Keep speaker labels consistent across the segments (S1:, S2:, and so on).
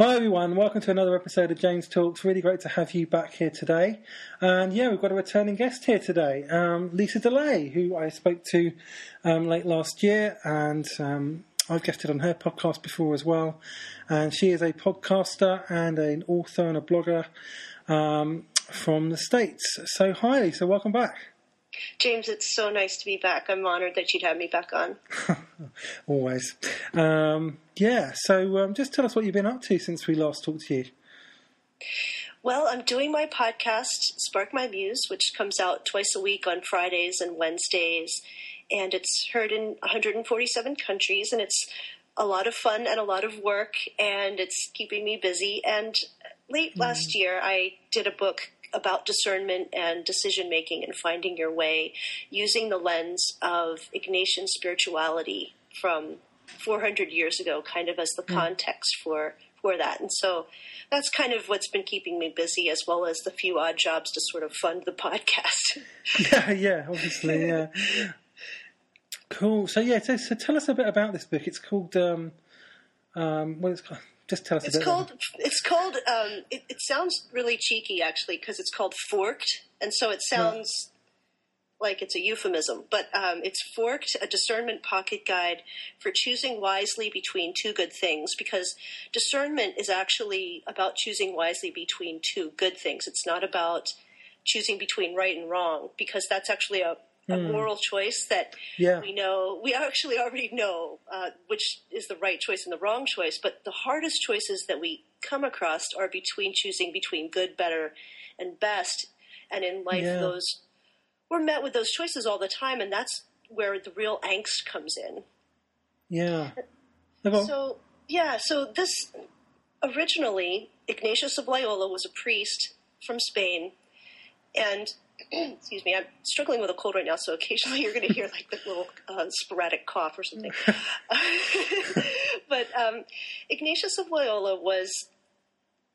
S1: Hi everyone, welcome to another episode of James Talks. Really great to have you back here today. And yeah, we've got a returning guest here today, um, Lisa Delay, who I spoke to um, late last year, and um, I've guested on her podcast before as well. And she is a podcaster and an author and a blogger um, from the States. So hi Lisa, welcome back.
S2: James, it's so nice to be back. I'm honored that you'd have me back on.
S1: Always. Um, yeah, so um, just tell us what you've been up to since we last talked to you.
S2: Well, I'm doing my podcast, Spark My Muse, which comes out twice a week on Fridays and Wednesdays. And it's heard in 147 countries, and it's a lot of fun and a lot of work, and it's keeping me busy. And late mm. last year, I did a book about discernment and decision making and finding your way using the lens of Ignatian spirituality from 400 years ago, kind of as the mm. context for for that. And so that's kind of what's been keeping me busy, as well as the few odd jobs to sort of fund the podcast.
S1: yeah, yeah, obviously, yeah. cool. So yeah, so, so, tell us a bit about this book. It's called um, um, what it's called. Just tell us.
S2: It's called. It's called. Um, it, it, sounds really cheeky, actually, because it's called forked, and so it sounds yeah. like it's a euphemism. But um, it's forked, a discernment pocket guide for choosing wisely between two good things. Because discernment is actually about choosing wisely between two good things. It's not about choosing between right and wrong, because that's actually a a mm. moral choice that yeah. we know we actually already know uh, which is the right choice and the wrong choice but the hardest choices that we come across are between choosing between good better and best and in life yeah. those we're met with those choices all the time and that's where the real angst comes in
S1: yeah
S2: so yeah so this originally ignatius of loyola was a priest from spain and excuse me, I'm struggling with a cold right now, so occasionally you're going to hear like the little uh, sporadic cough or something. but um, Ignatius of Loyola was,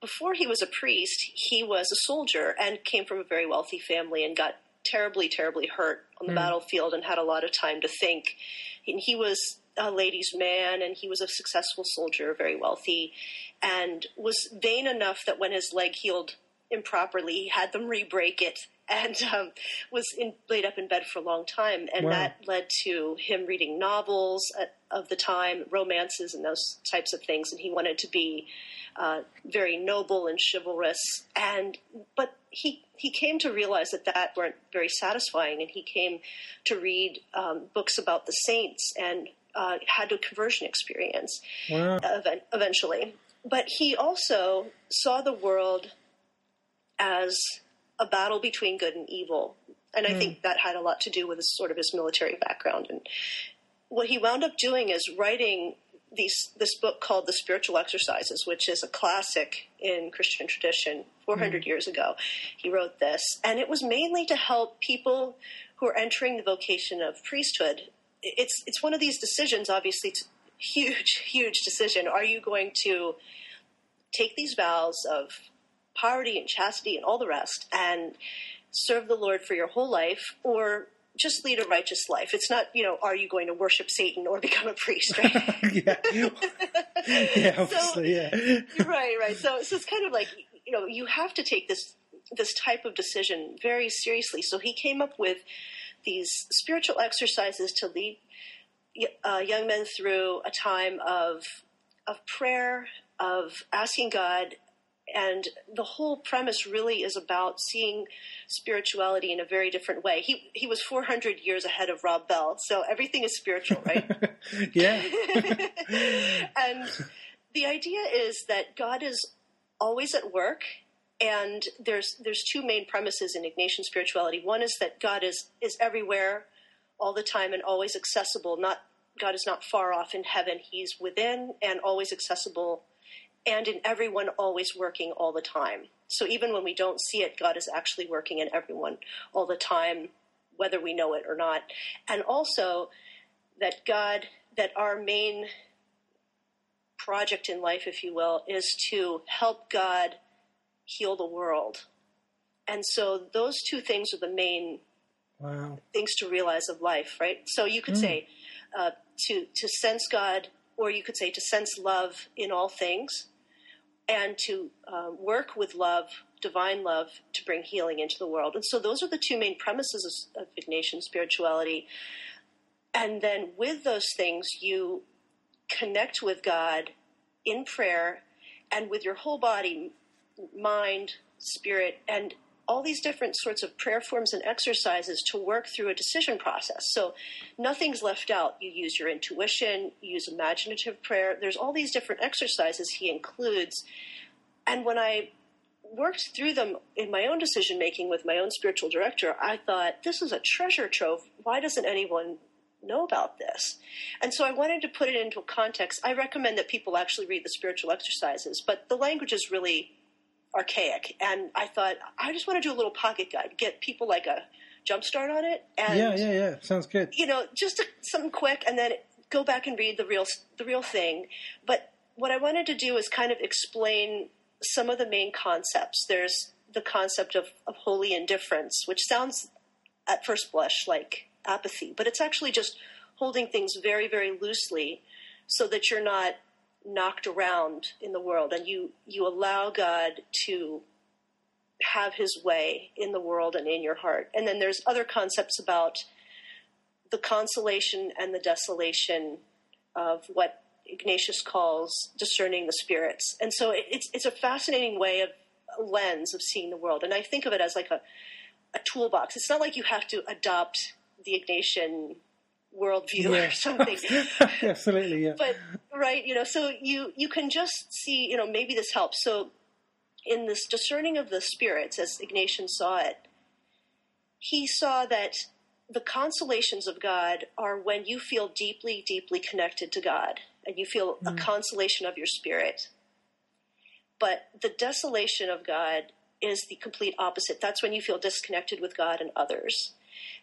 S2: before he was a priest, he was a soldier and came from a very wealthy family and got terribly, terribly hurt on the mm. battlefield and had a lot of time to think. And he was a ladies' man and he was a successful soldier, very wealthy, and was vain enough that when his leg healed improperly, he had them re-break it and um, was in, laid up in bed for a long time. And wow. that led to him reading novels at, of the time, romances, and those types of things. And he wanted to be uh, very noble and chivalrous. And but he he came to realize that that weren't very satisfying, and he came to read um, books about the saints and uh, had a conversion experience wow. eventually. But he also saw the world as a battle between good and evil. And I mm. think that had a lot to do with his, sort of his military background. And what he wound up doing is writing these, this book called The Spiritual Exercises, which is a classic in Christian tradition 400 mm. years ago. He wrote this, and it was mainly to help people who are entering the vocation of priesthood. It's, it's one of these decisions, obviously, it's a huge, huge decision. Are you going to take these vows of poverty and chastity and all the rest and serve the Lord for your whole life or just lead a righteous life. It's not, you know, are you going to worship Satan or become a priest, right?
S1: yeah. yeah, obviously, so, yeah.
S2: right, right. So, so it's kind of like, you know, you have to take this this type of decision very seriously. So he came up with these spiritual exercises to lead uh, young men through a time of of prayer, of asking God and the whole premise really is about seeing spirituality in a very different way. He he was 400 years ahead of Rob Bell, so everything is spiritual, right?
S1: yeah.
S2: and the idea is that God is always at work, and there's there's two main premises in Ignatian spirituality. One is that God is is everywhere, all the time, and always accessible. Not God is not far off in heaven; He's within and always accessible and in everyone always working all the time. So even when we don't see it, God is actually working in everyone all the time, whether we know it or not. And also that God, that our main project in life, if you will, is to help God heal the world. And so those two things are the main wow. things to realize of life, right? So you could mm. say uh, to to sense God, or you could say to sense love in all things, and to uh, work with love, divine love, to bring healing into the world. And so those are the two main premises of, of Ignatian spirituality. And then with those things, you connect with God in prayer and with your whole body, mind, spirit, and all these different sorts of prayer forms and exercises to work through a decision process. So nothing's left out. You use your intuition, you use imaginative prayer. There's all these different exercises he includes. And when I worked through them in my own decision making with my own spiritual director, I thought, this is a treasure trove. Why doesn't anyone know about this? And so I wanted to put it into a context. I recommend that people actually read the spiritual exercises, but the language is really archaic. And I thought, I just want to do a little pocket guide, get people like a jump start on it. And,
S1: yeah, yeah, yeah. Sounds good.
S2: You know, just a, something quick, and then go back and read the real the real thing. But what I wanted to do is kind of explain some of the main concepts. There's the concept of, of holy indifference, which sounds at first blush like apathy, but it's actually just holding things very, very loosely so that you're not knocked around in the world and you you allow God to have his way in the world and in your heart. And then there's other concepts about the consolation and the desolation of what Ignatius calls discerning the spirits. And so it's it's a fascinating way of a lens of seeing the world. And I think of it as like a a toolbox. It's not like you have to adopt the Ignatian worldview yeah. or something.
S1: Absolutely, yeah.
S2: But right, you know, so you you can just see, you know, maybe this helps. So in this discerning of the spirits, as Ignatian saw it, he saw that the consolations of God are when you feel deeply, deeply connected to God and you feel mm. a consolation of your spirit. But the desolation of God is the complete opposite. That's when you feel disconnected with God and others.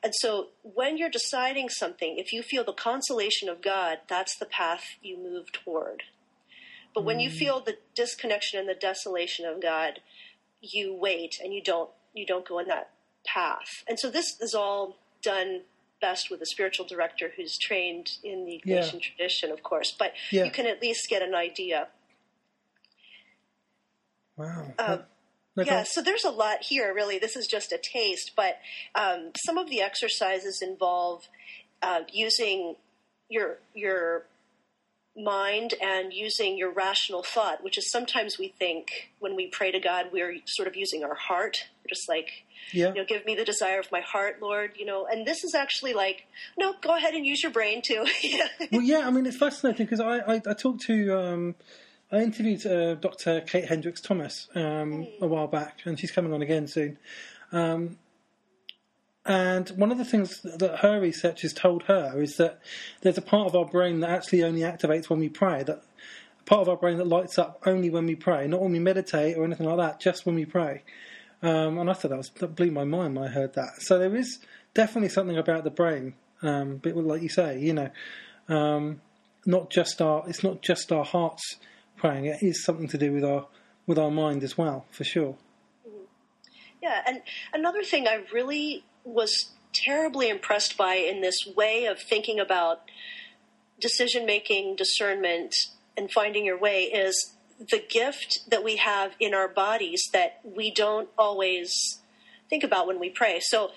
S2: And so when you're deciding something, if you feel the consolation of God, that's the path you move toward. But when you mm. feel the disconnection and the desolation of God, you wait and you don't you don't go in that path. And so this is all done best with a spiritual director who's trained in the Ignatian yeah. tradition, of course. But yeah. you can at least get an idea.
S1: Wow. Um,
S2: yeah, so there's a lot here, really. This is just a taste, but um, some of the exercises involve uh, using your your mind and using your rational thought, which is sometimes we think when we pray to God, we're sort of using our heart, just like, yeah. you know, give me the desire of my heart, Lord, you know. And this is actually like, no, go ahead and use your brain too.
S1: well, yeah, I mean, it's fascinating because I, I, I talked to. Um, I interviewed uh, Dr. Kate Hendricks Thomas um, a while back, and she's coming on again soon. Um, and one of the things that her research has told her is that there's a part of our brain that actually only activates when we pray. That part of our brain that lights up only when we pray, not when we meditate or anything like that, just when we pray. Um, and I thought that, was, that blew my mind when I heard that. So there is definitely something about the brain, um, but like you say, you know, um, not just our it's not just our hearts praying. It is something to do with our with our mind as well, for sure.
S2: Yeah, and another thing I really was terribly impressed by in this way of thinking about decision making, discernment, and finding your way is the gift that we have in our bodies that we don't always think about when we pray. So,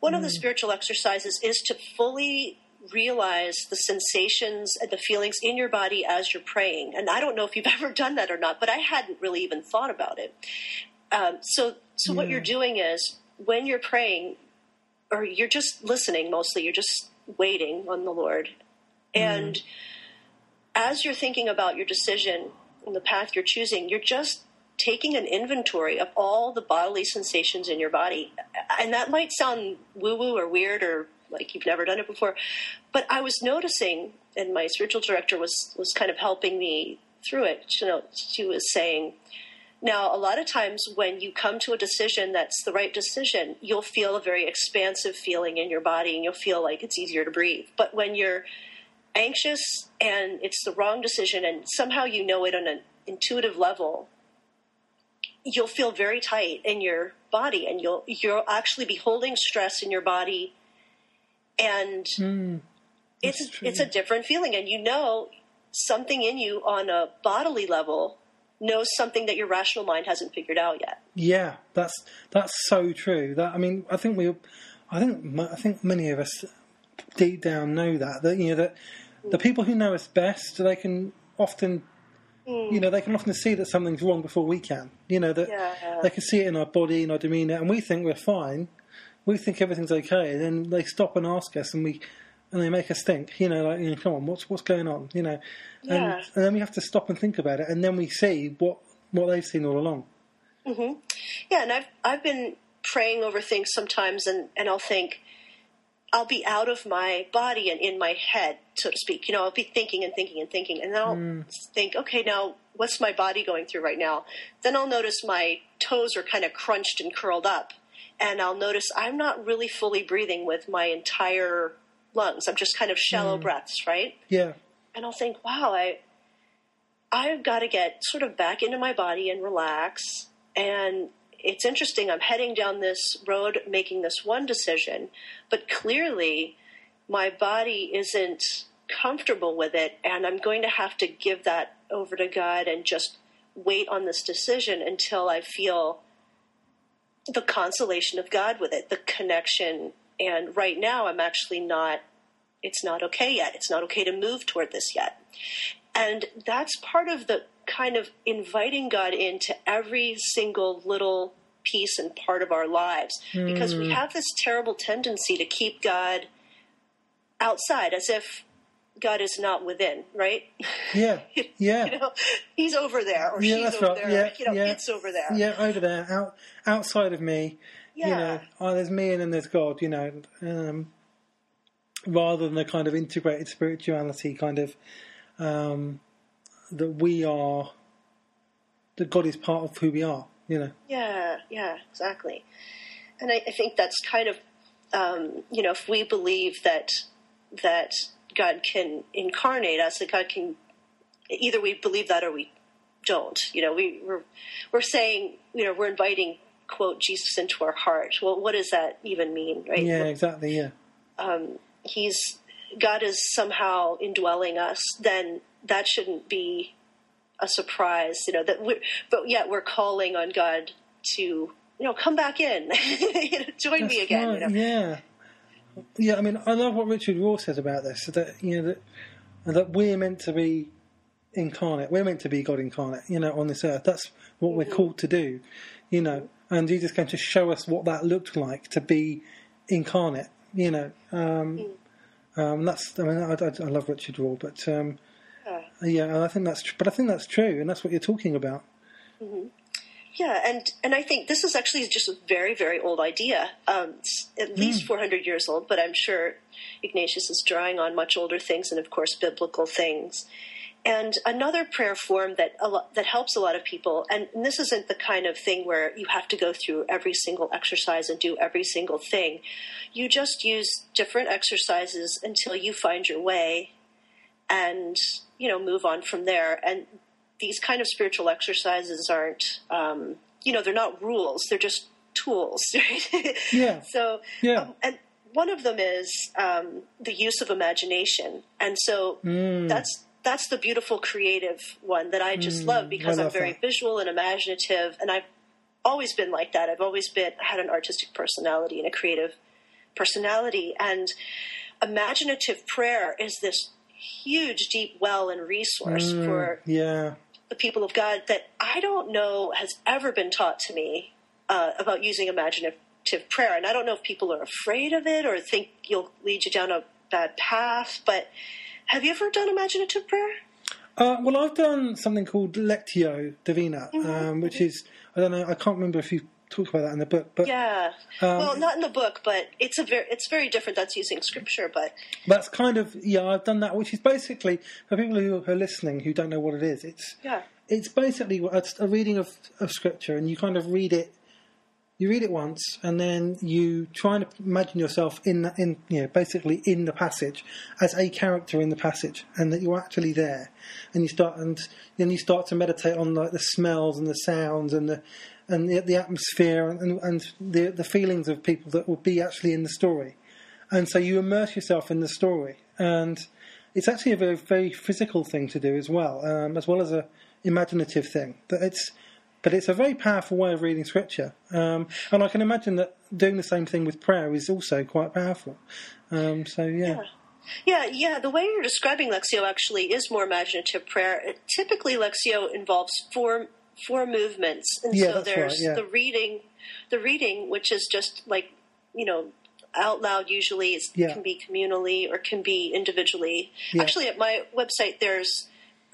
S2: one mm. of the mm. spiritual exercises is to fully realize the sensations and the feelings in your body as you're praying. And I don't know if you've ever done that or not, but I hadn't really even thought about it. Um, so, so yeah. what you're doing is when you're praying, or you're just listening mostly, you're just waiting on the Lord. And mm. as you're thinking about your decision and the path you're choosing, you're just taking an inventory of all the bodily sensations in your body. And that might sound woo woo or weird or like you've never done it before. But I was noticing, and my spiritual director was was kind of helping me through it. You know, she was saying, now a lot of times when you come to a decision that's the right decision, you'll feel a very expansive feeling in your body, and you'll feel like it's easier to breathe. But when you're anxious and it's the wrong decision, and somehow you know it on an intuitive level, you'll feel very tight in your body and you'll you'll actually be holding stress in your body and mm, it's true. it's a different feeling and you know something in you on a bodily level knows something that your rational mind hasn't figured out yet.
S1: Yeah, that's that's so true. That I mean, I think we, I think I think many of us deep down know that that you know that the mm. people who know us best they can often. Mm. You know, they can often see that something's wrong before we can. You know that
S2: Yeah.
S1: they can see it in our body, in our demeanour, and we think we're fine. We think everything's okay, and then they stop and ask us, and we and they make us think. You know, like, you know, come on, what's what's going on? You know,
S2: Yeah.
S1: and, and then we have to stop and think about it, and then we see what what they've seen all along. Mm-hmm.
S2: Yeah, and I've I've been praying over things sometimes, and and I'll think I'll be out of my body and in my head, so to speak. You know, I'll be thinking and thinking and thinking, and then I'll mm. think, okay, now what's my body going through right now? Then I'll notice my toes are kind of crunched and curled up, and I'll notice I'm not really fully breathing with my entire lungs. I'm just kind of shallow mm. breaths, right?
S1: Yeah,
S2: and I'll think, wow, I I've got to get sort of back into my body and relax. And it's interesting. I'm heading down this road, making this one decision, but clearly my body isn't comfortable with it, and I'm going to have to give that over to God and just wait on this decision until I feel the consolation of God with it, the connection. And right now, I'm actually not it's not okay yet. It's not okay to move toward this yet. And that's part of the kind of inviting God into every single little piece and part of our lives because we have this terrible tendency to keep God outside as if God is not within, right?
S1: yeah, yeah.
S2: you know, he's over there or
S1: Yeah,
S2: she's
S1: that's
S2: over
S1: right.
S2: there.
S1: Yeah,
S2: you know,
S1: yeah.
S2: it's over there.
S1: Yeah, over there, out outside of me. You
S2: Yeah.
S1: know, oh, there's me and then there's God. You know, um, rather than the kind of integrated spirituality, kind of um, that we are, that God is part of who we are. You know,
S2: Yeah, yeah, exactly. And I, I think that's kind of, um, you know, if we believe that that God can incarnate us, that God can, either we believe that or we don't. You know, we, we're we're saying, you know, we're inviting quote Jesus into our heart. Well, what does that even mean, right?
S1: yeah, exactly, yeah,
S2: He's God is somehow indwelling us. Then that shouldn't be a surprise, you know. That we but yet we're calling on God to, you know, come back in, you know, join me again.
S1: right,
S2: You know?
S1: yeah, yeah. I mean, I love what Richard Rohr says about this. That you know that that we're meant to be incarnate. We're meant to be God incarnate. You know, on this earth. That's what we're mm-hmm. called to do. You know, and Jesus came to show us what that looked like to be incarnate. You know, um, um, that's. I mean, I, I, I love Richard Rohr, but um, yeah, I think that's. Tr- but I think that's true, and that's what you're talking about.
S2: Yeah, and and I think this is actually just a very very old idea. Um, it's at least 400 years old, but I'm sure Ignatius is drawing on much older things and of course biblical things. And another prayer form that a lot, that helps a lot of people, and, and this isn't the kind of thing where you have to go through every single exercise and do every single thing. You just use different exercises until you find your way, and you know move on from there. And these kind of spiritual exercises aren't, um, you know, they're not rules; they're just tools. Right?
S1: Yeah.
S2: So,
S1: Yeah.
S2: um, and one of them is um, the use of imagination, and so
S1: Mm.
S2: that's that's the beautiful creative one that I just love because
S1: Mm,
S2: I'm very visual and imaginative, and I've always been like that. I've always been had an artistic personality and a creative personality, and imaginative prayer is this huge, deep well and resource
S1: Mm.
S2: for
S1: Yeah.
S2: the people of God that I don't know has ever been taught to me uh, about using imaginative prayer. And I don't know if people are afraid of it or think you'll lead you down a bad path. But have you ever done imaginative prayer?
S1: Uh, well, I've done something called Lectio Divina, um, which is I don't know. I can't remember if you talked about that in the book, but
S2: Yeah.
S1: Um,
S2: well, not in the book, but it's a very it's very different. That's using scripture, but
S1: that's kind of yeah. I've done that, which is basically for people who are listening who don't know what it is. It's
S2: yeah.
S1: it's basically a, a reading of, of scripture, and you kind of read it. You read it once, and then you try and imagine yourself in the, in you know basically in the passage as a character in the passage, and that you're actually there. And you start and then you start to meditate on like the smells and the sounds and the and the, the atmosphere and, and, the the feelings of people that will be actually in the story. And so you immerse yourself in the story, and it's actually a very very physical thing to do as well, um, as well as a imaginative thing. That it's, but it's a very powerful way of reading scripture. Um, and I can imagine that doing the same thing with prayer is also quite powerful. Um, so yeah.
S2: yeah. Yeah, yeah. The way you're describing Lectio actually is more imaginative prayer. It, typically, Lectio involves four four movements, and
S1: Yeah,
S2: so there's
S1: right, yeah.
S2: the reading, the reading, which is just like you know out loud. Usually, it
S1: Yeah.
S2: can be communally or can be individually.
S1: Yeah.
S2: Actually, at my website, there's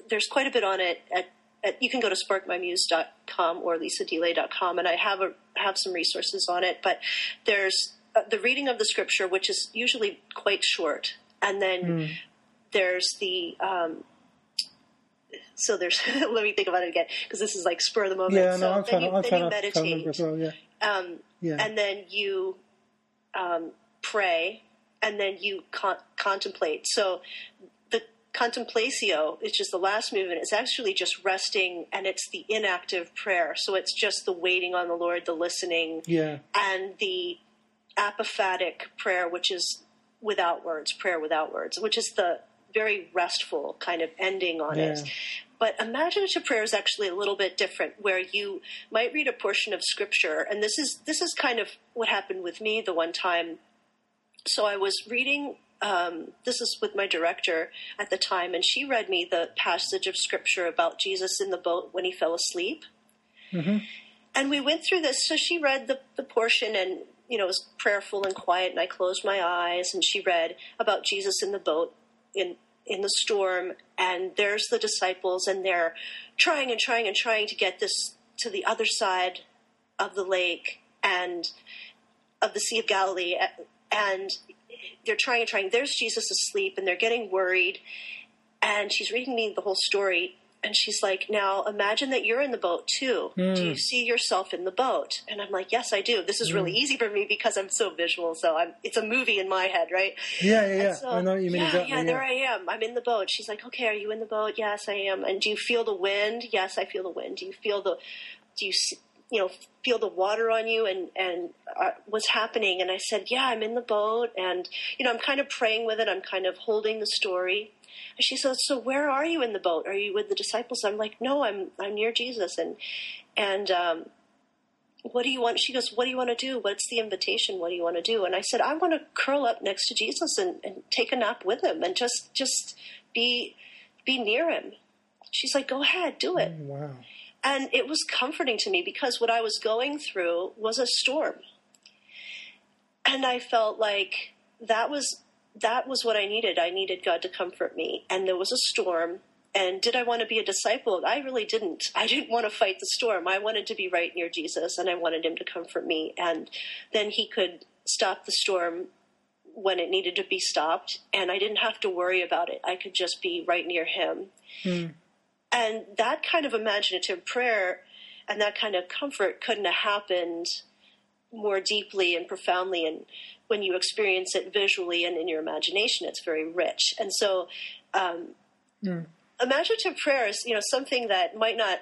S2: there's quite a bit on it. At, at you can go to sparkmymuse.com or lisadelay.com, and I have a have some resources on it. But there's uh, the reading of the scripture, which is usually quite short, and then
S1: Hmm.
S2: there's the um, so there's let me think about it again because this is like spur of the moment.
S1: Yeah,
S2: so
S1: no, I'm
S2: then
S1: trying,
S2: you,
S1: I'm
S2: then
S1: trying
S2: you
S1: to
S2: meditate,
S1: well. Yeah,
S2: um,
S1: yeah,
S2: and then you um, pray, and then you con- contemplate. So contemplatio, which is the last movement, is actually just resting, and it's the inactive prayer. So it's just the waiting on the Lord, the listening,
S1: yeah,
S2: and the apophatic prayer, which is without words, prayer without words, which is the very restful kind of ending on it. But imaginative prayer is actually a little bit different, where you might read a portion of scripture, and this is this is kind of what happened with me the one time. So I was reading. Um, this is with my director at the time, and she read me the passage of scripture about Jesus in the boat when he fell asleep. And we went through this. So she read the, the portion and, you know, it was prayerful and quiet, and I closed my eyes, and she read about Jesus in the boat in in the storm, and there's the disciples, and they're trying and trying and trying to get this to the other side of the lake and of the Sea of Galilee, and they're trying and trying. There's Jesus asleep, and they're getting worried, and she's reading me the whole story and she's like now imagine that you're in the boat too do you hmm. see yourself in the boat and i'm like yes i do this is really hmm. easy for me because i'm so visual so i'm it's a movie in my head right
S1: yeah, yeah. yeah.
S2: So,
S1: I know what you mean
S2: yeah,
S1: exactly.
S2: yeah, there I am. I'm in the boat. She's like, okay, are you in the boat? Yes, I am. And do you feel the wind? Yes, I feel the wind. Do you feel the, do you, see, you know, feel the water on you and, and uh, what's happening? And I said, yeah, I'm in the boat. And, you know, I'm kind of praying with it. I'm kind of holding the story. And she said, so where are you in the boat? Are you with the disciples? I'm like, no, I'm, I'm near Jesus. And, and, um, what do you want? She goes, what do you want to do? What's the invitation? What do you want to do? And I said, I want to curl up next to Jesus and, and take a nap with him and just, just be, be near him. She's like, go ahead, do it.
S1: Wow.
S2: And it was comforting to me because what I was going through was a storm. And I felt like that was that was what I needed. I needed God to comfort me. And there was a storm. And did I want to be a disciple? I really didn't. I didn't want to fight the storm. I wanted to be right near Jesus and I wanted him to comfort me. And then he could stop the storm when it needed to be stopped. And I didn't have to worry about it. I could just be right near him. Hmm. And that kind of imaginative prayer and that kind of comfort couldn't have happened more deeply and profoundly. And when you experience it visually and in your imagination it's very rich. And so um, imaginative prayer is you know something that might not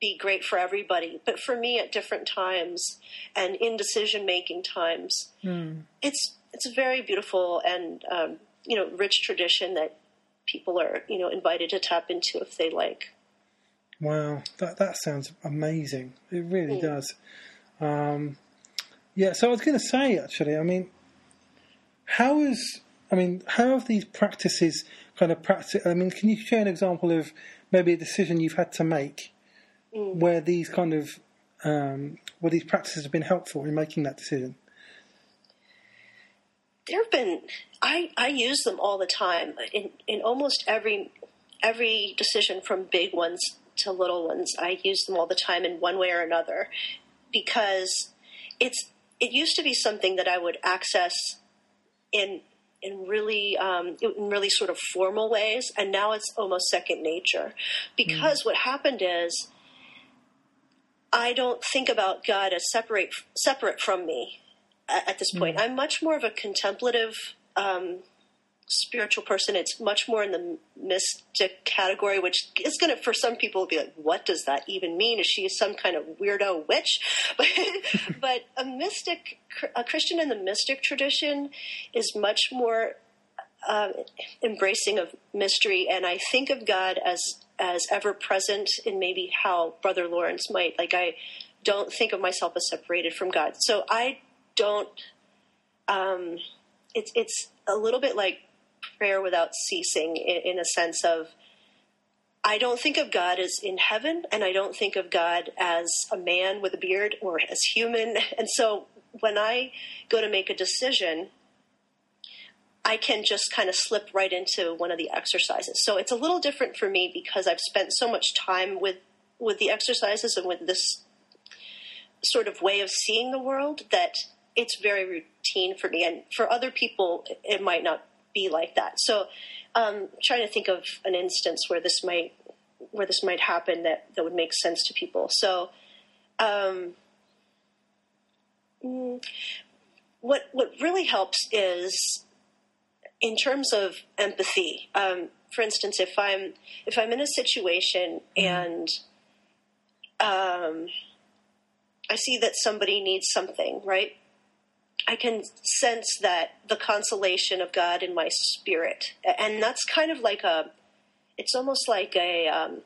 S2: be great for everybody but for me at different times and in decision making times it's it's a very beautiful and um, you know rich tradition that people are you know invited to tap into if they like
S1: Wow, that that sounds amazing. It really
S2: Mm.
S1: does. Um, yeah, so I was going to say actually, I mean, how is I mean, how have these practices kind of practice? I mean, can you share an example of maybe a decision you've had to make where these kind of um, where these practices have been helpful in making that decision?
S2: There have been I, I use them all the time in in almost every every decision from big ones to little ones I use them all the time in one way or another because it's it used to be something that I would access in in really um, in really sort of formal ways and now it's almost second nature because what happened is I don't think about God as separate separate from me at, this point. I'm much more of a contemplative um, spiritual person. It's much more in the mystic category, which is going to, for some people, be like, what does that even mean? Is she some kind of weirdo witch? But, but a mystic, a Christian in the mystic tradition is much more uh, embracing of mystery, and I think of God as as ever present in maybe how Brother Lawrence might. Like I don't think of myself as separated from God. So I don't. Um, it's it's a little bit like prayer without ceasing in, in a sense of. I don't think of God as in heaven, and I don't think of God as a man with a beard or as human. And so when I go to make a decision, I can just kind of slip right into one of the exercises. So it's a little different for me because I've spent so much time with with the exercises and with this sort of way of seeing the world that it's very routine for me. And for other people, it might not be like that. So um, trying to think of an instance where this might where this might happen that, that would make sense to people. So um, what what really helps is in terms of empathy, um, for instance, if I'm if I'm in a situation mm-hmm. and um, I see that somebody needs something, right? I can sense that the consolation of God in my spirit, and that's kind of like a. It's almost like a. Um,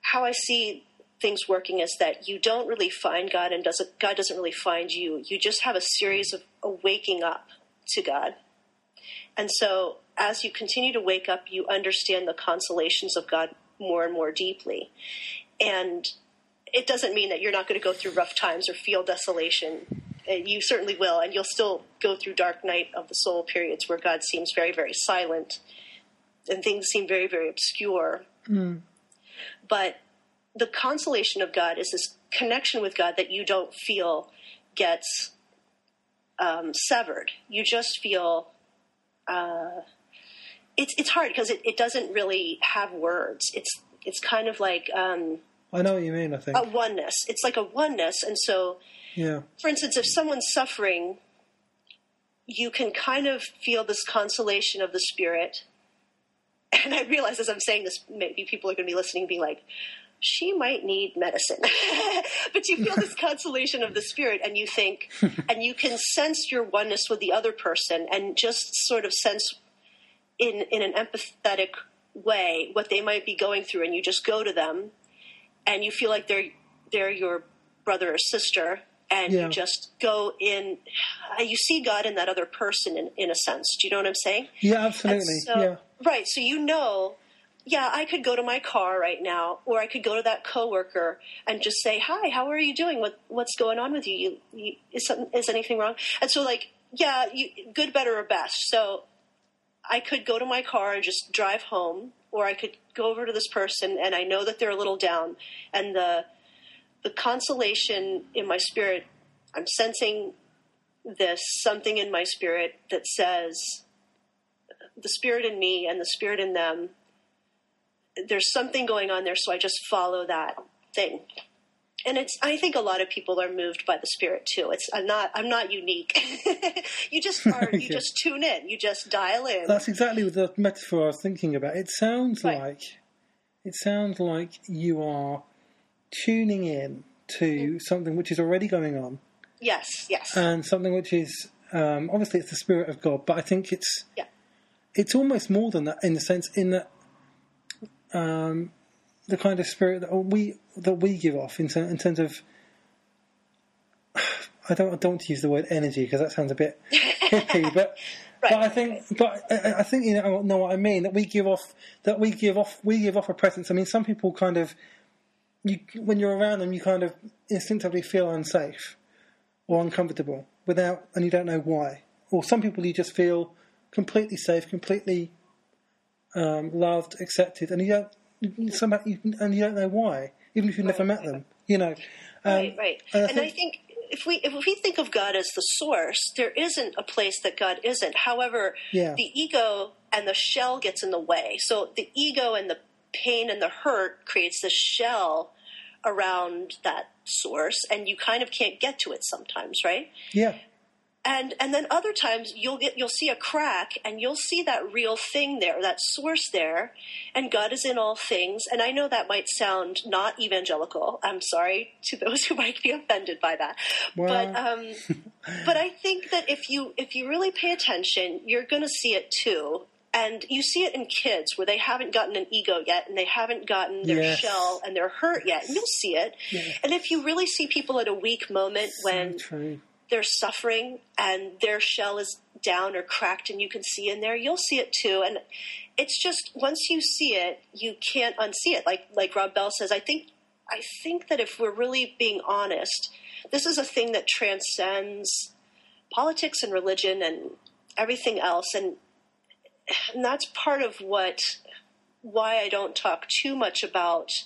S2: how I see things working is that you don't really find God, and doesn't God doesn't really find you. You just have a series of a waking up to God. And so as you continue to wake up, you understand the consolations of God more and more deeply. And it doesn't mean that you're not going to go through rough times or feel desolation. Uh, you certainly will, and you'll still go through dark night of the soul periods where God seems very, very silent and things seem very, very obscure. Mm. But the consolation of God is this connection with God that you don't feel gets um, severed. You just feel uh, it's it's hard because it, it doesn't really have words. It's it's kind of like um,
S1: I know what you mean. I think
S2: a oneness. It's like a oneness, and so
S1: yeah.
S2: For instance, if someone's suffering, you can kind of feel this consolation of the spirit. And I realize as I'm saying this, maybe people are going to be listening, and be like, she might need medicine. but you feel this consolation of the spirit and you think, and you can sense your oneness with the other person and just sort of sense in, in an empathetic way what they might be going through. And you just go to them and you feel like they're, they're your brother or sister. And yeah. you just go in, uh, you see God in that other person in, in a sense. Do you know what I'm saying?
S1: Yeah, absolutely. So, yeah.
S2: Right. So you know yeah, I could go to my car right now, or I could go to that coworker and just say, "Hi, how are you doing? What what's going on with you? you, you is something, is anything wrong?" And so, like, yeah, you, good, better, or best. So, I could go to my car and just drive home, or I could go over to this person, and I know that they're a little down, and the the consolation in my spirit, I'm sensing this something in my spirit that says the spirit in me and the spirit in them there's something going on there, so I just follow that thing. And it's I think a lot of people are moved by the spirit too. It's I'm not I'm not unique. you just are you just tune in, you just dial in.
S1: That's exactly the metaphor I was thinking about. It sounds right. like it sounds like you are tuning in to mm. something which is already going on.
S2: Yes, yes.
S1: And something which is um, obviously it's the spirit of God, but I think it's
S2: yeah.
S1: it's almost more than that in the sense in that um, the kind of spirit that we that we give off in, in terms of. I don't I don't want to use the word energy because that sounds a bit hippie, but but I think but I, I think you know, know what I mean that we give off that we give off we give off a presence. I mean, some people kind of you when you're around them, you kind of instinctively feel unsafe or uncomfortable without, and you don't know why. Or some people you just feel completely safe, completely um, loved, accepted, and you don't somehow you, and you don't know why, even if you've never met them. You know,
S2: um, right, right. And, I, and think, I think if we if we think of God as the source, there isn't a place that God isn't. However,
S1: yeah.
S2: the ego and the shell gets in the way. So the ego and the pain and the hurt creates this shell around that source, and you kind of can't get to it sometimes, right?
S1: Yeah
S2: and and then other times you'll get you'll see a crack and you'll see that real thing there that source there and god is in all things and i know that might sound not evangelical i'm sorry to those who might be offended by that well. but um but i think that if you if you really pay attention you're going to see it too and you see it in kids where they haven't gotten an ego yet and they haven't gotten their
S1: Yes.
S2: shell and they're hurt yet and you'll see it
S1: Yeah.
S2: and if you really see people at a weak moment when
S1: true.
S2: they're suffering and their shell is down or cracked and you can see in there you'll see it too and it's just once you see it you can't unsee it like like rob bell says i think i think that if we're really being honest this is a thing that transcends politics and religion and everything else and and that's part of what why i don't talk too much about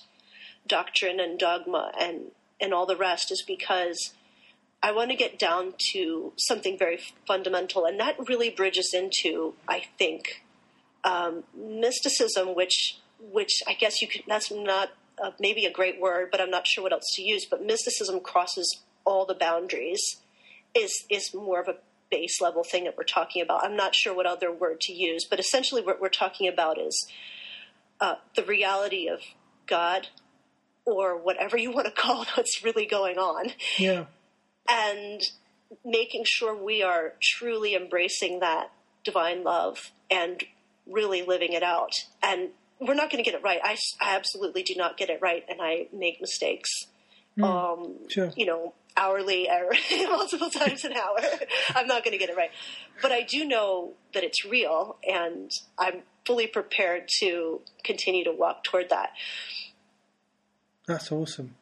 S2: doctrine and dogma and and all the rest is because I want to get down to something very fundamental, and that really bridges into, I think, um, mysticism, which, which I guess you could. That's not uh, maybe a great word, but I'm not sure what else to use. But mysticism crosses all the boundaries. Is is more of a base level thing that we're talking about. I'm not sure what other word to use, but essentially, what we're talking about is uh, the reality of God, or whatever you want to call what's really going on
S1: Yeah.
S2: and making sure we are truly embracing that divine love and really living it out. And we're not going to get it right. I absolutely do not get it right, and I make mistakes. Um,
S1: Sure.
S2: you know, hourly or multiple times an hour. I'm not going to get it right, but I do know that it's real, and I'm fully prepared to continue to walk toward that.
S1: That's awesome.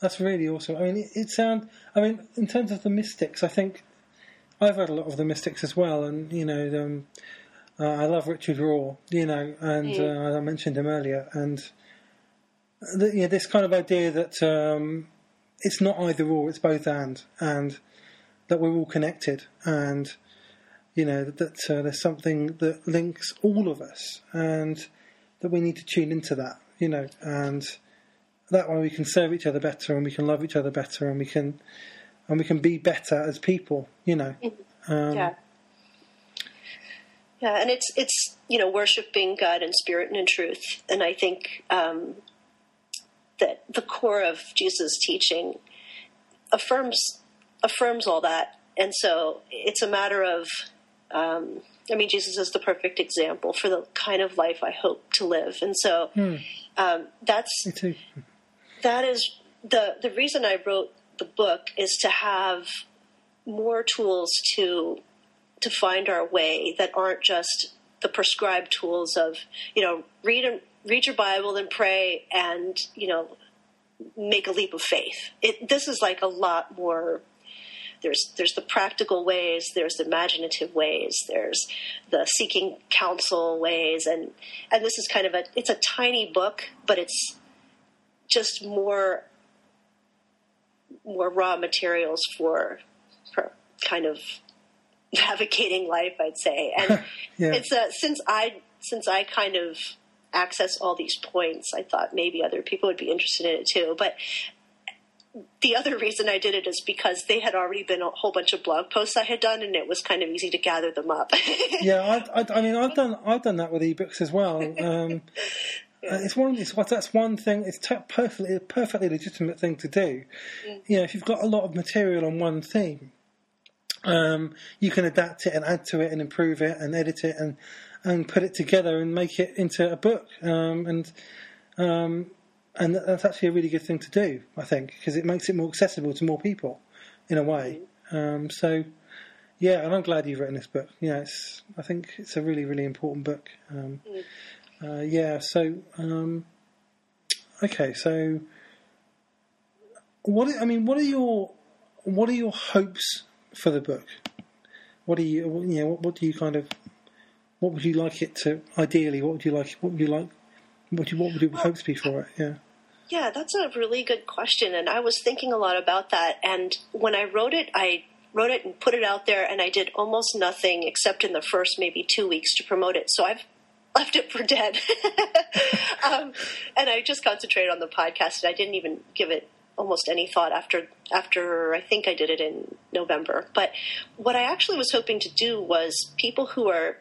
S1: That's really awesome. I mean, it, it sounds. I mean, in terms of the mystics, I think I've had a lot of the mystics as well, and you know, um, uh, I love Richard Rohr, you know, and uh, I mentioned him earlier, and the, yeah, this kind of idea that um, it's not either or, it's both and, and that we're all connected, and you know that, that uh, there's something that links all of us, and that we need to tune into that, you know, and that way we can serve each other better and we can love each other better and we can and we can be better as people you know. Um,
S2: yeah. Yeah, and it's it's you know worshiping God in spirit and in truth, and I think um, that the core of Jesus' teaching affirms affirms all that, and so it's a matter of. Um, I mean, Jesus is the perfect example for the kind of life I hope to live, and so um, that's that is the the reason I wrote the book is to have more tools to to find our way that aren't just the prescribed tools of you know read and read your Bible and pray and you know make a leap of faith. It, this is like a lot more. There's there's the practical ways, there's the imaginative ways, there's the seeking counsel ways, and and this is kind of a it's a tiny book, but it's just more more raw materials for for kind of navigating life i'd say and
S1: Yeah.
S2: it's a, since i since i kind of access all these points. I thought maybe other people would be interested in it too. But the other reason I did it is because they had already been a whole bunch of blog posts I had done, and it was kind of easy to gather them up.
S1: yeah I, I, I mean I've done I've done that with ebooks as well. Um, uh, it's one it's what that's one thing it's perfectly a perfectly legitimate thing to do. You know if you've got a lot of material on one theme um, you can adapt it and add to it and improve it and edit it and and put it together and make it into a book. Um, and um, and that's actually a really good thing to do I think because it makes it more accessible to more people in a way. Um, so yeah and I'm glad you've written this book. Yeah it's I think it's a really really important book. Um, uh, yeah so um, okay so what I mean what are your what are your hopes for the book? What do you you know what, what do you kind of what would you like it to ideally what would you like what would you like what would you, what would your hopes be for it yeah
S2: Yeah, that's a really good question, and I was thinking a lot about that. And when I wrote it, I wrote it and put it out there, and I did almost nothing except in the first maybe two weeks to promote it. So I've left it for dead, um, and I just concentrated on the podcast, and I didn't even give it almost any thought after after I think I did it in November. But what I actually was hoping to do was people who are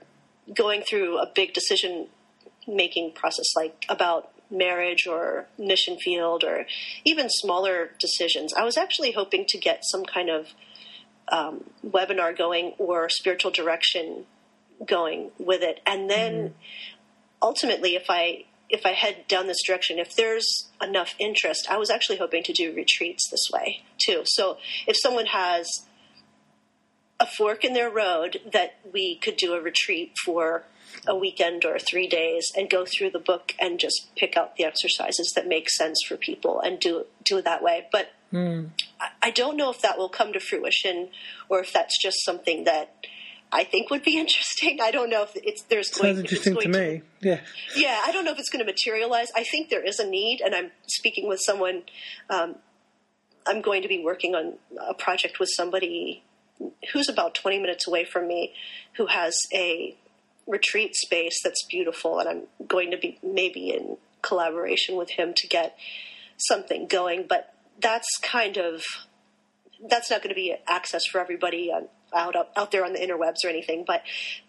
S2: going through a big decision making process like about marriage or mission field or even smaller decisions. I was actually hoping to get some kind of um, webinar going or spiritual direction going with it. And then mm. ultimately, if I if I head down this direction, if there's enough interest, I was actually hoping to do retreats this way too. So if someone has a fork in their road that we could do a retreat for a weekend or three days and go through the book and just pick out the exercises that make sense for people and do do it that way. But mm. I, I don't know if that will come to fruition or if that's just something that I think would be interesting. I don't know if it's there's
S1: going, Sounds interesting
S2: going
S1: to me. To, yeah,
S2: yeah. I don't know if it's going to materialize. I think there is a need, and I'm speaking with someone. Um, I'm going to be working on a project with somebody who's about 20 minutes away from me, who has a retreat space that's beautiful, and I'm going to be maybe in collaboration with him to get something going. But that's kind of that's not going to be access for everybody out out there on the interwebs or anything. But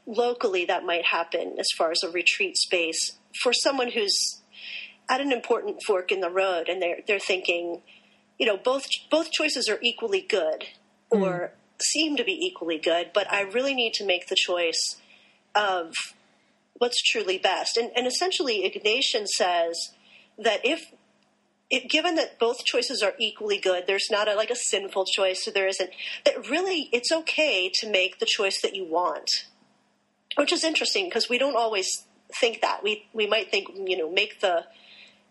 S2: locally, that might happen as far as a retreat space for someone who's at an important fork in the road, and they're they're thinking, you know, both both choices are equally good, or mm. Seem to be equally good. But I really need to make the choice of what's truly best. And, and essentially, Ignatian says that if it, given that both choices are equally good, there's not a, like a sinful choice, so there isn't. That really, it's okay to make the choice that you want, which is interesting because we don't always think that. We we might think you know make the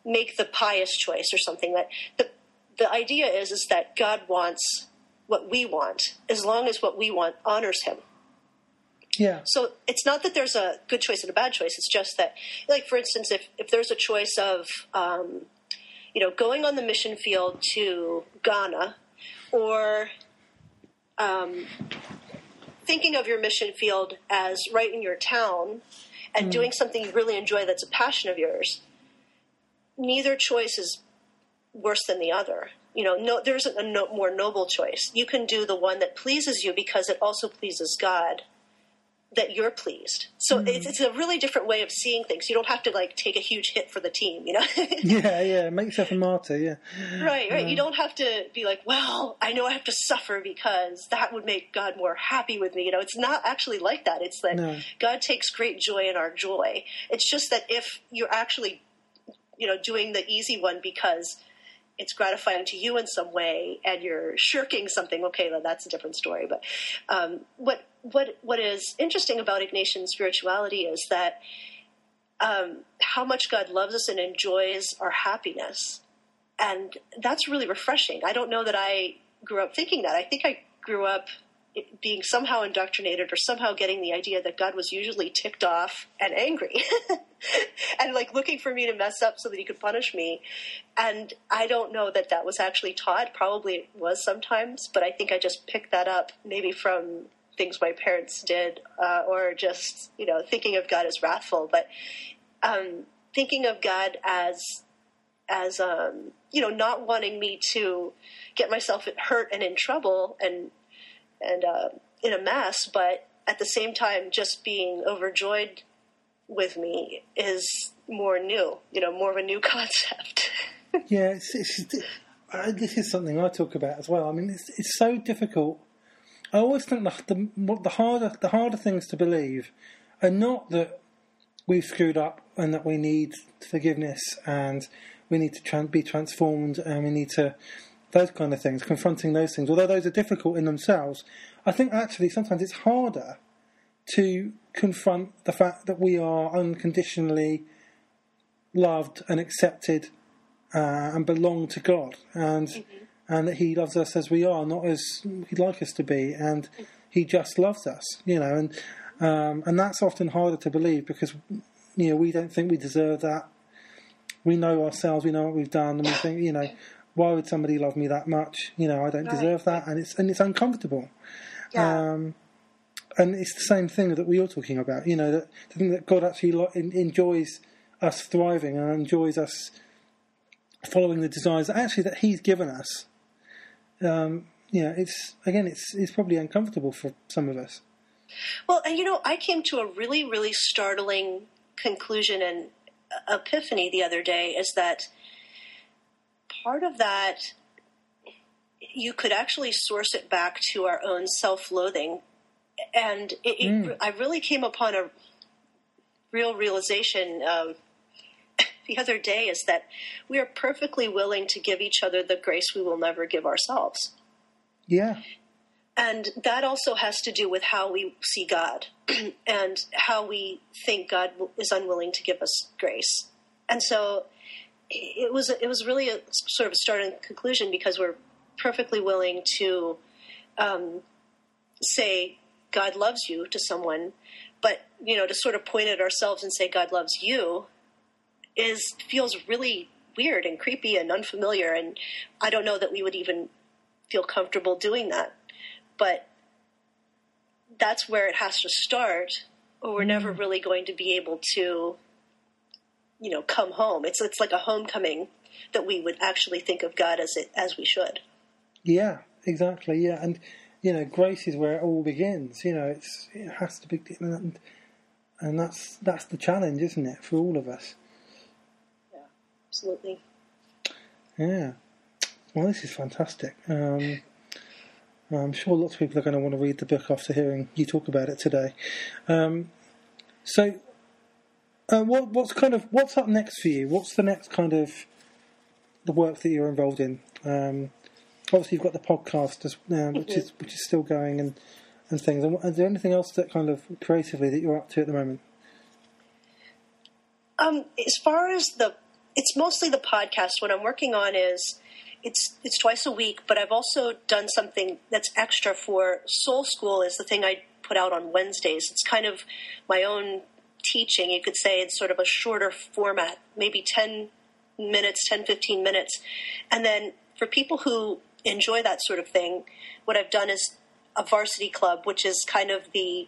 S2: make the pious choice or something. That the the idea is is that God wants what we want as long as what we want honors Him.
S1: Yeah.
S2: So it's not that there's a good choice and a bad choice. It's just that, like for instance, if if there's a choice of um, you know, going on the mission field to Ghana or um, thinking of your mission field as right in your town and mm. doing something you really enjoy that's a passion of yours, neither choice is worse than the other. You know, no, there isn't a no, more noble choice. You can do the one that pleases you because it also pleases God that you're pleased. So mm. it's, it's, a really different way of seeing things. You don't have to like take a huge hit for the team, you know?
S1: yeah, yeah. Make yourself a martyr, yeah.
S2: Right, right. Um, you don't have to be like, well, I know I have to suffer because that would make God more happy with me. You know, it's not actually like that. It's that no. God takes great joy in our joy. It's just that if you're actually, you know, doing the easy one because it's gratifying to you in some way and you're shirking something, okay, well, that's a different story. But um, what what what is interesting about Ignatian spirituality is that um, how much God loves us and enjoys our happiness, and that's really refreshing. I don't know that I grew up thinking that. I think I grew up being somehow indoctrinated or somehow getting the idea that God was usually ticked off and angry and like looking for me to mess up so that he could punish me. And I don't know that that was actually taught. Probably it was sometimes, but I think I just picked that up maybe from things my parents did uh, or just, you know, thinking of God as wrathful. But um, thinking of God as as um, you know, not wanting me to get myself hurt and in trouble and and uh, in a mess, but at the same time, just being overjoyed with me is more new, you know, more of a new concept.
S1: yeah, it's, it's, uh, this is something I talk about as well. I mean, it's, it's so difficult. I always think the, the, the harder the harder things to believe are not that we've screwed up and that we need forgiveness and we need to be transformed and we need to those kind of things, confronting those things, although those are difficult in themselves, I think actually sometimes it's harder to confront the fact that we are unconditionally loved and accepted uh, and belong to God, and mm-hmm. and that He loves us as we are, not as He'd like us to be, and He just loves us, you know, and um, and that's often harder to believe because you know we don't think we deserve that. We know ourselves, we know what we've done, and we think, you know, why would somebody love me that much? You know, I don't right. deserve that, and it's and it's uncomfortable. Yeah. Um, and it's the same thing that we are talking about. You know, that the thing that God actually lo- enjoys us thriving and enjoys us following the desires actually that He's given us. Um, you know, it's again, it's it's probably uncomfortable for some of us.
S2: Well, and you know, I came to a really, really startling conclusion and epiphany the other day. Is that part of that you could actually source it back to our own self-loathing and it, it, I really came upon a real realization um, the other day is that we are perfectly willing to give each other the grace we will never give ourselves.
S1: Yeah.
S2: And that also has to do with how we see God and how we think God is unwilling to give us grace. And so it was it was really a sort of a start and conclusion because we're perfectly willing to um, say God loves you to someone, but you know to sort of point at ourselves and say God loves you is feels really weird and creepy and unfamiliar, and I don't know that we would even feel comfortable doing that. But that's where it has to start, or we're mm. never really going to be able to, you know, come home. It's it's like a homecoming that we would actually think of God as it as we should.
S1: Yeah, exactly. Yeah, and you know, grace is where it all begins. You know, it's it has to be, and, and that's that's the challenge, isn't it, for all of us?
S2: Yeah, absolutely.
S1: Yeah. Well, this is fantastic. Um, I'm sure lots of people are going to want to read the book after hearing you talk about it today. Um, so, uh, what, what's kind of what's up next for you? What's the next kind of the work that you're involved in? Um, obviously, you've got the podcast, as, uh, which is which is still going, and and things. And is there anything else that kind of creatively that you're up to at the moment?
S2: Um, as far as the, it's mostly the podcast. What I'm working on is it's it's twice a week, but I've also done something that's extra for Soul School. Is the thing I put out on Wednesdays. It's kind of my own teaching. You could say it's sort of a shorter format, maybe 10 minutes, 10, 15 minutes. And then for people who enjoy that sort of thing, what I've done is a varsity club, which is kind of the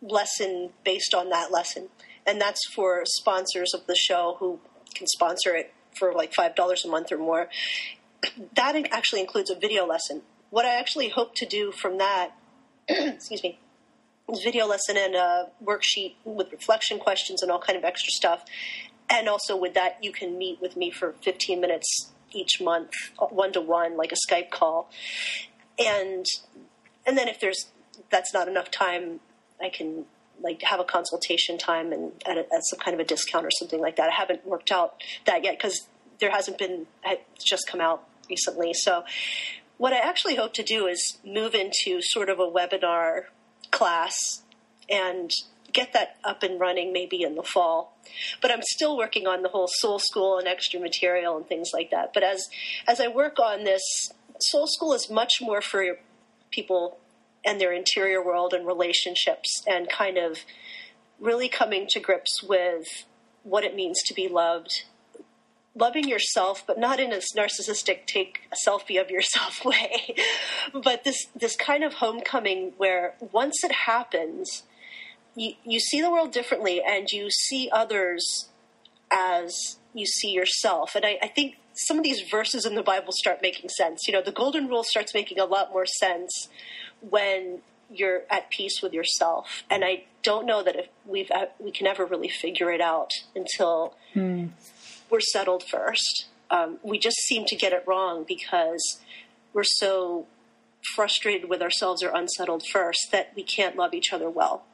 S2: lesson based on that lesson. And that's for sponsors of the show who can sponsor it for like $5 a month or more that actually includes a video lesson. What I actually hope to do from that, excuse me, video lesson and a worksheet with reflection questions and all kind of extra stuff. And also with that, you can meet with me for 15 minutes each month, one to one, like a Skype call. And and then if there's that's not enough time, I can like have a consultation time and at, a, at some kind of a discount or something like that. I haven't worked out that yet because there hasn't been it's just come out recently. So what I actually hope to do is move into sort of a webinar class and get that up and running maybe in the fall. But I'm still working on the whole soul school and extra material and things like that. But as as I work on this, soul school is much more for people and their interior world and relationships and kind of really coming to grips with what it means to be loved loving yourself, but not in a narcissistic take a selfie of yourself way, but this this kind of homecoming where once it happens, you you see the world differently and you see others as you see yourself. And I, I think some of these verses in the Bible start making sense. You know, the golden rule starts making a lot more sense when you're at peace with yourself. And I don't know that if we've uh, we can ever really figure it out until mm we're settled first. Um, we just seem to get it wrong because we're so frustrated with ourselves or unsettled first that we can't love each other well.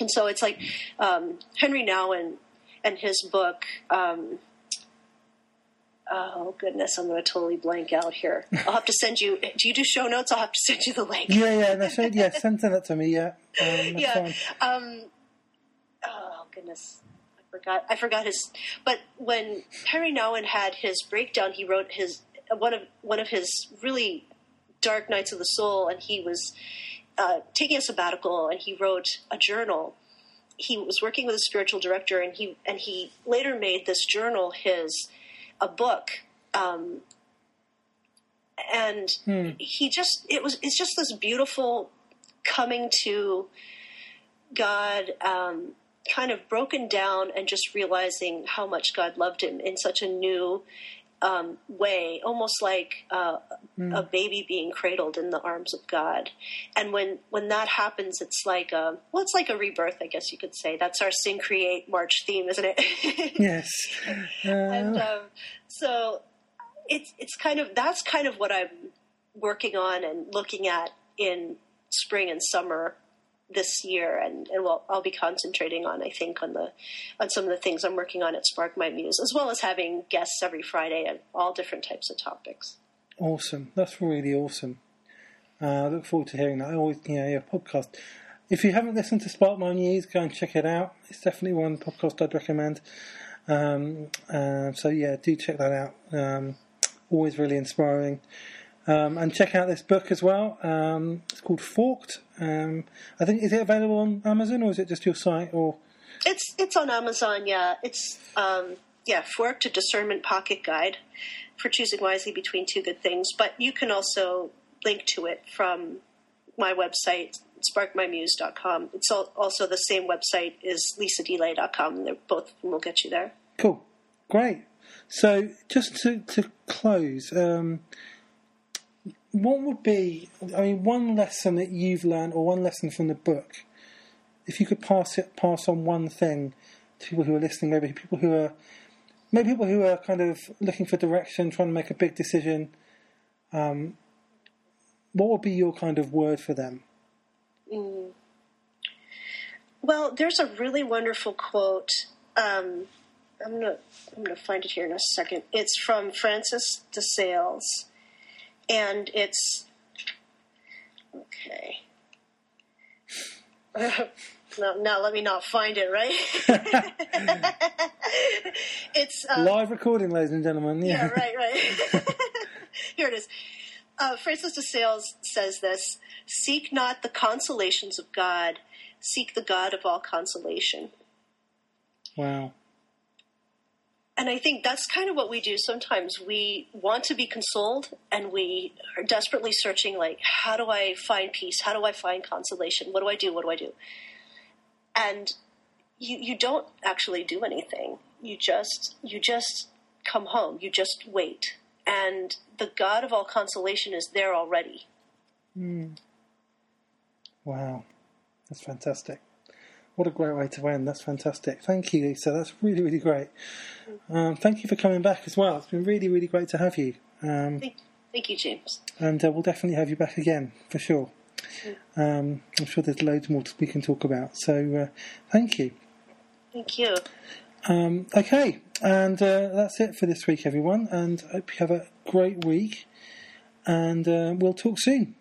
S2: And so it's like um, Henri Nouwen and his book. Um, oh goodness, I'm going to totally blank out here. I'll have to send you. Do you do show notes? I'll have to send you the link.
S1: Yeah, yeah, that's right. Yeah, send, send that to me. Yeah,
S2: um, yeah. Um, oh goodness forgot I forgot his. But when Perry Nouwen had his breakdown, he wrote his one of one of his really dark nights of the soul, and he was uh, taking a sabbatical, and he wrote a journal. He was working with a spiritual director, and he and he later made this journal his a book. Um, and hmm. he just it was it's just this beautiful coming to God um, kind of broken down and just realizing how much God loved him in such a new um, way, almost like uh, mm. a baby being cradled in the arms of God. And when when that happens, it's like a well, it's like a rebirth, I guess you could say. That's our Sin Create March theme, isn't it?
S1: yes.
S2: Uh... And um, so it's it's kind of that's kind of what I'm working on and looking at in spring and summer this year, and, and we'll, I'll be concentrating on, I think, on the on some of the things I'm working on at Spark My Muse, as well as having guests every Friday on all different types of topics.
S1: Awesome, that's really awesome. Uh, I look forward to hearing that. I always, you know, your podcast. If you haven't listened to Spark My Muse, go and check it out. It's definitely one podcast I'd recommend. Um, uh, so yeah, do check that out. Um, always really inspiring. Um, and check out this book as well. Um, it's called Forked. Um, I think is it available on Amazon or is it just your site or?
S2: It's it's on Amazon. Yeah, it's um, yeah Forked a discernment pocket guide for choosing wisely between two good things. But you can also link to it from my website sparkmymuse.com. It's also the same website as lisadelay.com. They're both will get you there.
S1: Cool, great. So just to to close. What would be, I mean, one lesson that you've learned or one lesson from the book, if you could pass it, pass on one thing to people who are listening, maybe people who are, maybe people who are kind of looking for direction, trying to make a big decision, um, what would be your kind of word for them?
S2: Mm. Well, there's a really wonderful quote. Um, I'm gonna I'm gonna find it here in a second. It's from Francis de Sales and it's okay. no, now let me not find it. Right? it's
S1: um, live recording, ladies and gentlemen.
S2: Yeah, yeah right, right. Here it is. Uh, Francis de Sales says this: "Seek not the consolations of God; seek the God of all consolation."
S1: Wow
S2: and I think that's kind of what we do sometimes. We want to be consoled and we are desperately searching, like, how do I find peace? How do I find consolation? What do I do? What do I do? And you, you don't actually do anything. You just, you just come home. You just wait. And the God of all consolation is there already.
S1: Mm. Wow. That's fantastic. What a great way to end. That's fantastic. Thank you, Lisa. That's really, really great. Um, thank you for coming back as well. It's been really, really great to have you.
S2: Um, thank, thank, you, James.
S1: And uh, we'll definitely have you back again, for sure. Um, I'm sure there's loads more we can talk about. So uh, thank you.
S2: Thank you.
S1: Um, okay, and uh, that's it for this week, everyone. And I hope you have a great week. And uh, we'll talk soon.